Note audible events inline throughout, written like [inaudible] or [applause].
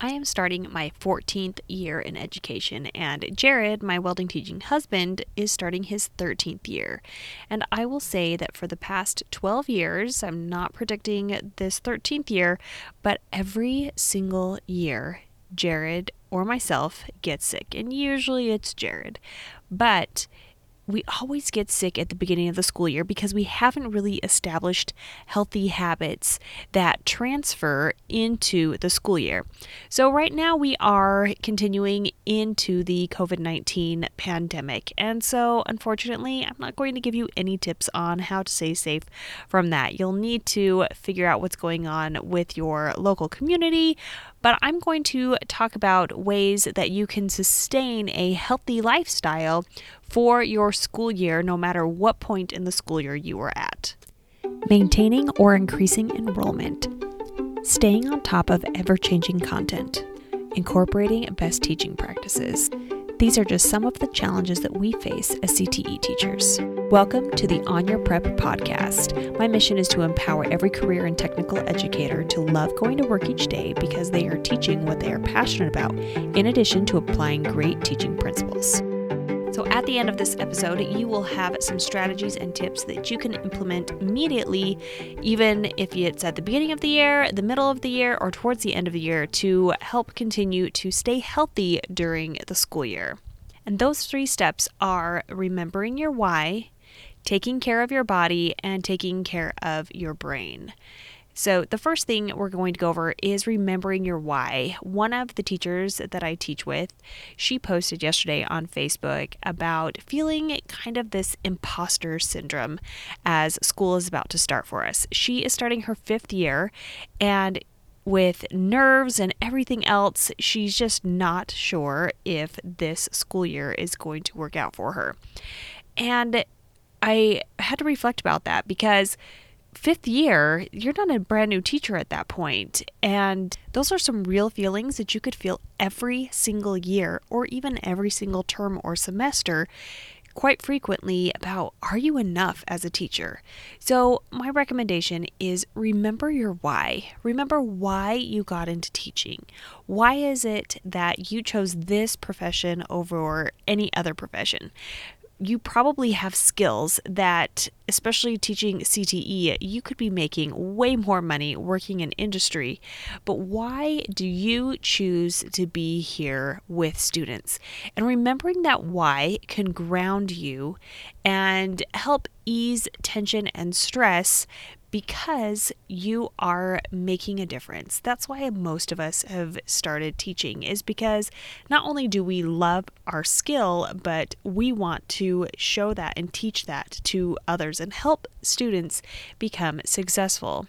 I am starting my 14th year in education, and Jared, my welding teaching husband, is starting his 13th year. And I will say that for the past 12 years, I'm not predicting this 13th year, but every single year, Jared or myself gets sick, and usually it's Jared. But we always get sick at the beginning of the school year because we haven't really established healthy habits that transfer into the school year. So, right now we are continuing into the COVID 19 pandemic. And so, unfortunately, I'm not going to give you any tips on how to stay safe from that. You'll need to figure out what's going on with your local community, but I'm going to talk about ways that you can sustain a healthy lifestyle for your school year, no matter what point in the school year you are at. Maintaining or increasing enrollment, staying on top of ever changing content, incorporating best teaching practices. These are just some of the challenges that we face as CTE teachers. Welcome to the On Your Prep podcast. My mission is to empower every career and technical educator to love going to work each day because they are teaching what they are passionate about, in addition to applying great teaching principles. At the end of this episode, you will have some strategies and tips that you can implement immediately, even if it's at the beginning of the year, the middle of the year, or towards the end of the year, to help continue to stay healthy during the school year. And those three steps are remembering your why, taking care of your body, and taking care of your brain. So, the first thing we're going to go over is remembering your why. One of the teachers that I teach with, she posted yesterday on Facebook about feeling kind of this imposter syndrome as school is about to start for us. She is starting her fifth year and with nerves and everything else, she's just not sure if this school year is going to work out for her. And I had to reflect about that because fifth year, you're not a brand new teacher at that point. And those are some real feelings that you could feel every single year or even every single term or semester quite frequently about are you enough as a teacher? So, my recommendation is remember your why. Remember why you got into teaching. Why is it that you chose this profession over any other profession? You probably have skills that, especially teaching CTE, you could be making way more money working in industry. But why do you choose to be here with students? And remembering that why can ground you and help ease tension and stress because you are making a difference. That's why most of us have started teaching is because not only do we love our skill, but we want to show that and teach that to others and help students become successful.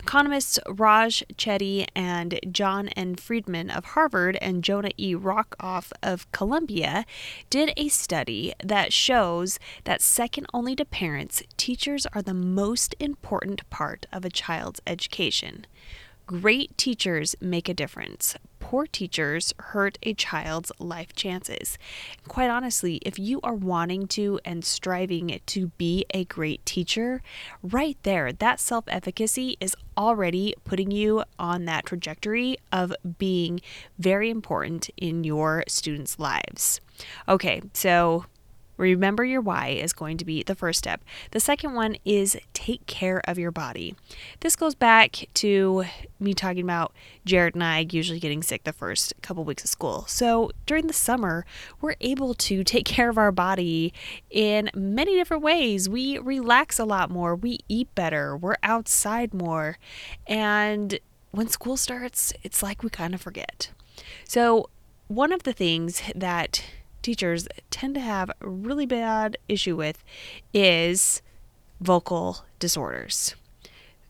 Economists Raj Chetty and John N. Friedman of Harvard and Jonah E. Rockoff of Columbia did a study that shows that, second only to parents, teachers are the most important part of a child's education. Great teachers make a difference. Poor teachers hurt a child's life chances. Quite honestly, if you are wanting to and striving to be a great teacher, right there, that self efficacy is already putting you on that trajectory of being very important in your students' lives. Okay, so Remember your why is going to be the first step. The second one is take care of your body. This goes back to me talking about Jared and I usually getting sick the first couple weeks of school. So during the summer, we're able to take [laughs] care of our body in many different ways. We relax a lot more, we eat better, we're outside more. And when school starts, it's like we kind of forget. So, one of the things that teachers tend to have a really bad issue with is vocal disorders.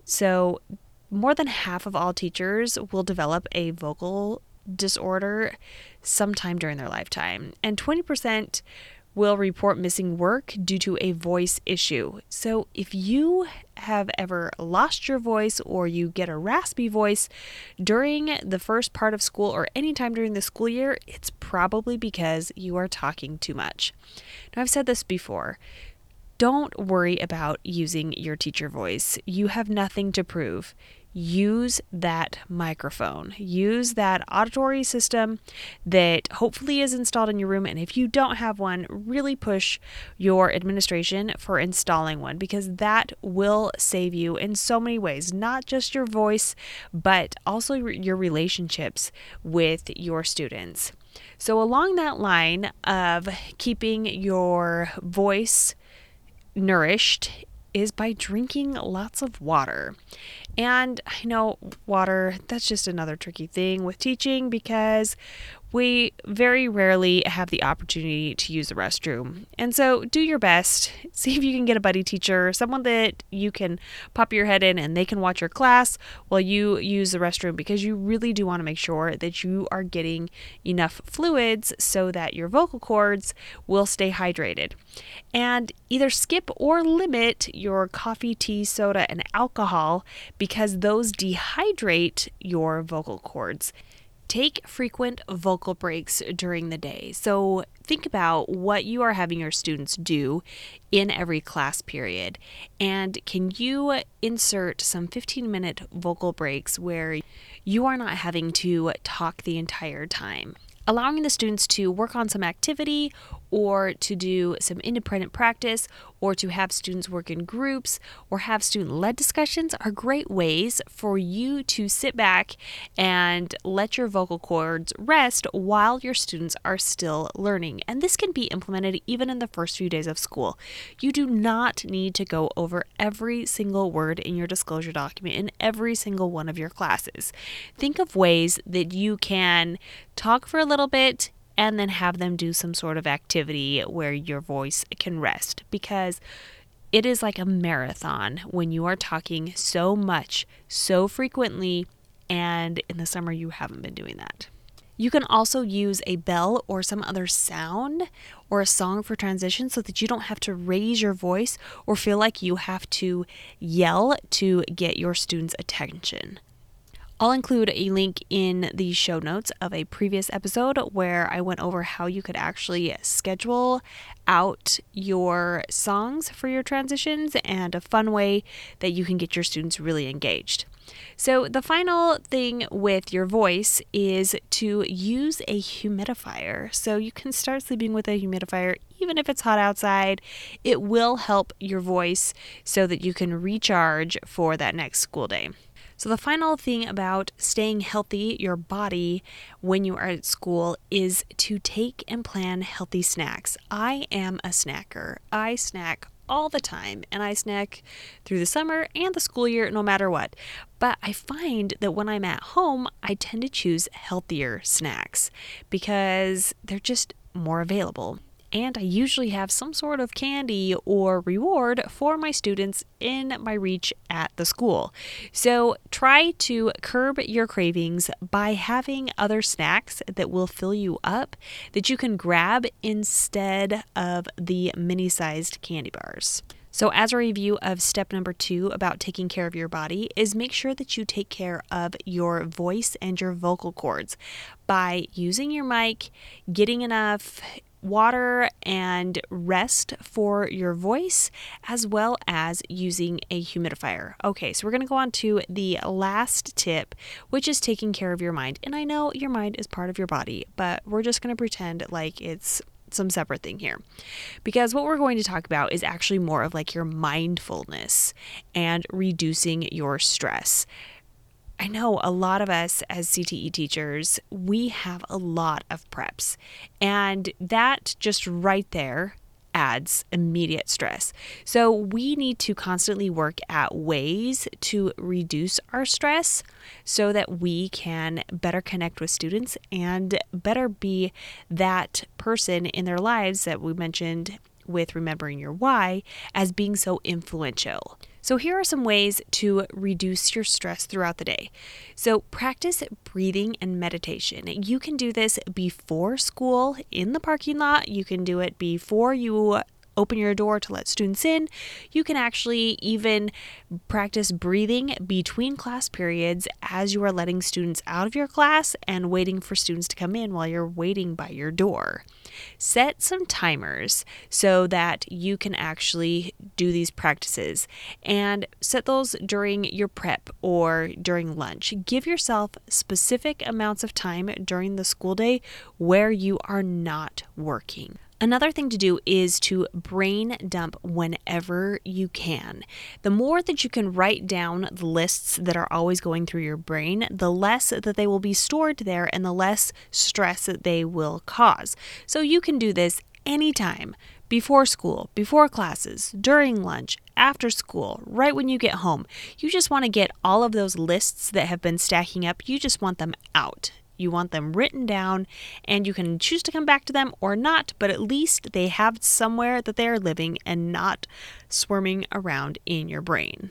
So, more than half of all teachers will develop a vocal disorder sometime during their lifetime, and 20% will report missing work due to a voice issue. So, if you have ever lost your voice or you get a raspy voice during the first part of school or anytime during the school year, it's probably because you are talking too much. Now, I've said this before. Don't worry about using your teacher voice. You have nothing to prove. Use that microphone. Use that auditory system that hopefully is installed in your room. And if you don't have one, really push your administration for installing one because that will save you in so many ways, not just your voice, but also your relationships with your students. So, along that line of keeping your voice nourished is by drinking lots of water. And I know water, that's just another tricky thing with teaching because we very rarely have the opportunity to use the restroom. And so do your best. [laughs] See if you can get a buddy teacher, someone that you can pop your head in and they can watch your class while you use the restroom because you really do want to make sure that you are getting enough fluids so that your vocal cords will stay hydrated. And either skip or limit your coffee, tea, soda, and alcohol because those dehydrate your vocal cords. Take frequent vocal breaks during the day. So, think about what you are having your students do in every class period. And can you insert some 15 minute vocal breaks where you are not having to talk the entire time? allowing the students to work on some activity or to do some independent practice or to have students work in groups or have student led discussions are great ways for you to sit back and let your vocal cords rest while your students are still learning. And this can be implemented even in the first few days of school. You do not need to go over every single word in your disclosure document in every single one of your classes. Think of ways that you can talk for a little bit and then have them do some sort of activity where your voice can rest because it is like a marathon when you are talking so much, so frequently, and in the summer you haven't been doing that. You can also use a bell or some other sound or a song for transition so that you don't have to raise your voice or feel like you have to yell to get your students' attention. I'll include a link in the show notes of a previous episode where I went over how you could actually schedule out your songs for your transitions and a fun way that you can get your students really engaged. So, the final thing with your voice is to use a humidifier. So, you can start sleeping with a humidifier even if it's hot outside. It will help your voice so that you can recharge for that next school day. So, the final thing about staying healthy, your body, when you are at school is to take and plan healthy snacks. I am a snacker. I snack all the time and I snack through the summer and the school year no matter what. But I find that when I'm at home, I tend to choose healthier snacks because they're just more available and I usually have some sort of candy or reward for my students in my reach at the school. So try to curb your cravings by having other snacks that will fill you up that you can grab instead of the mini sized candy bars. So, as a review of step number two about taking care of your body, is make sure that you take care of your voice and your vocal cords by using your mic, getting enough water and rest for your voice, as well as using a humidifier. Okay, so we're going to go on to the last tip, which is taking care of your mind. And I know your mind is part of your body, but we're just going to pretend like it's some separate thing here. Because what we're going to talk about is actually more of like your mindfulness and reducing your stress. I know a lot of us as CTE teachers, we have a lot of preps, and that just right there adds immediate stress. So we need to constantly work at ways to reduce our stress so that we can better connect with students and better be that person in their lives that we mentioned with remembering your why as being so influential. So, here are some ways to reduce your stress throughout the day. So, practice breathing and meditation. You can do this before school in the parking lot, you can do it before you open your door to let students in. You can actually even practice breathing between class periods as you are letting students out of your class and waiting for students to come in while you're waiting by your door. Set some timers so that you can actually do these practices and set those during your prep or during lunch. Give yourself specific amounts of time during the school day where you are not working. Another thing to do is to brain dump whenever you can. The more that you can write down the lists that are always going through your brain, the less that they will be stored there and the less stress that they will cause. So you can do this anytime before school, before classes, during lunch, after school, right when you get home. You just want to get all of those lists that have been stacking up, you just want them out. You want them written down, and you can choose to come back to them or not, but at least they have somewhere that they are living and not swarming around in your brain.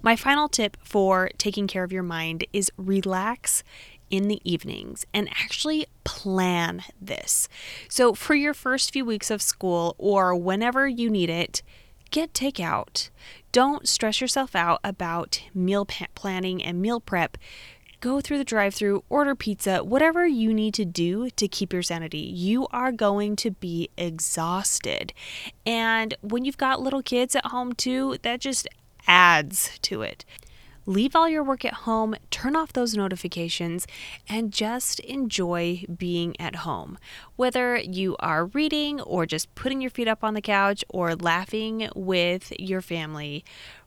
My final tip for taking care of your mind is relax in the evenings and actually plan this. So, for your first few weeks of school or whenever you need it, get takeout. Don't stress yourself out about meal planning and meal prep go through the drive through, order pizza, whatever you need to do to keep your sanity. You are going to be exhausted. And when you've got little kids at home too, that just adds to it. Leave all your work at home, turn off those notifications, and just enjoy being at home. Whether you are reading or just putting your feet up on the couch or laughing with your family,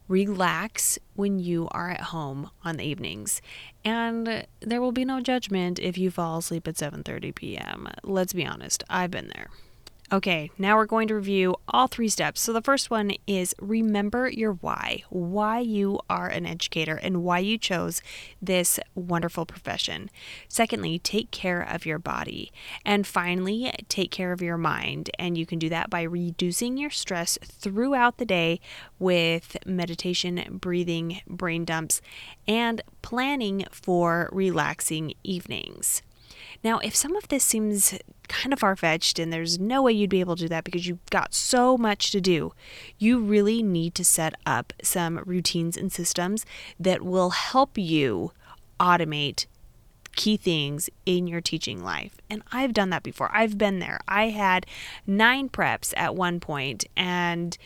relax when you are at home on the evenings and there will be no judgment if you fall asleep at 7:30 p.m. Let's be honest, I've been there. Okay, now we're going to review all three steps. So, the first one is remember your why, why you are an educator and why you chose this wonderful profession. Secondly, take care of your body. And finally, take care of your mind. And you can do that by reducing your stress throughout the day with meditation, breathing, brain dumps, and planning for relaxing evenings. Now, if some of this seems kind of far fetched and there's no way you'd be able to do that because you've got so much to do, you really need to set up some routines and systems that will help you automate key things in your teaching life. And I've done that before. I've been there. I had nine preps at one point and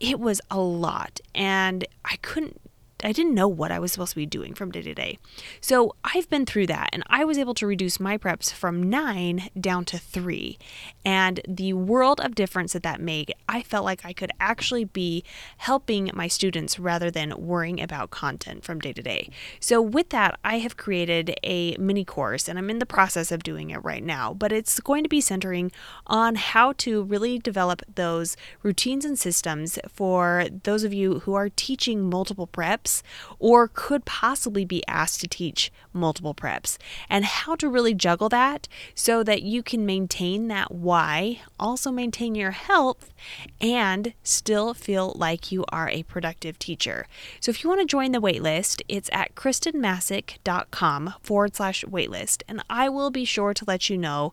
it was a lot and I couldn't I didn't know what I was supposed to be doing from day to day. So I've been through that and I was able to reduce my preps from nine down to three. And the world of difference that that made, I felt like I could actually be helping my students rather than worrying about content from day to day. So with that, I have created a mini course and I'm in the process of doing it right now, but it's going to be centering on how to really develop those routines and systems for those of you who are teaching multiple preps preps or could possibly be asked to teach multiple preps and how to really juggle that so that you can maintain that why, also maintain your health, and still feel like you are a productive teacher. So if you want to join the waitlist, it's at khristenmassic.com forward slash waitlist, and I will be sure to let you know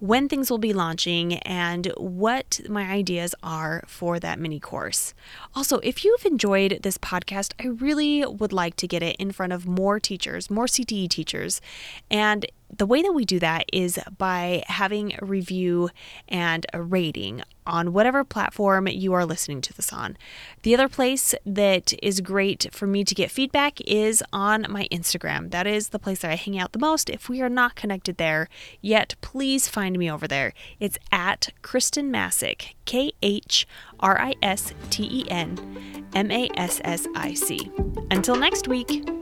when things will be launching, and what my ideas are for that mini course. Also, if you've enjoyed this podcast, I really would like to get it in front of more teachers, more CTE teachers. And the way that we do that is by having a review and a rating on whatever platform you are listening to this on. The other place that is great for me to get feedback is on my Instagram. That is the place that I hang out the most. If we are not connected there yet, please find me over there. It's at Khristen Massic, K H R I S T E N M A S S I C. Until next week.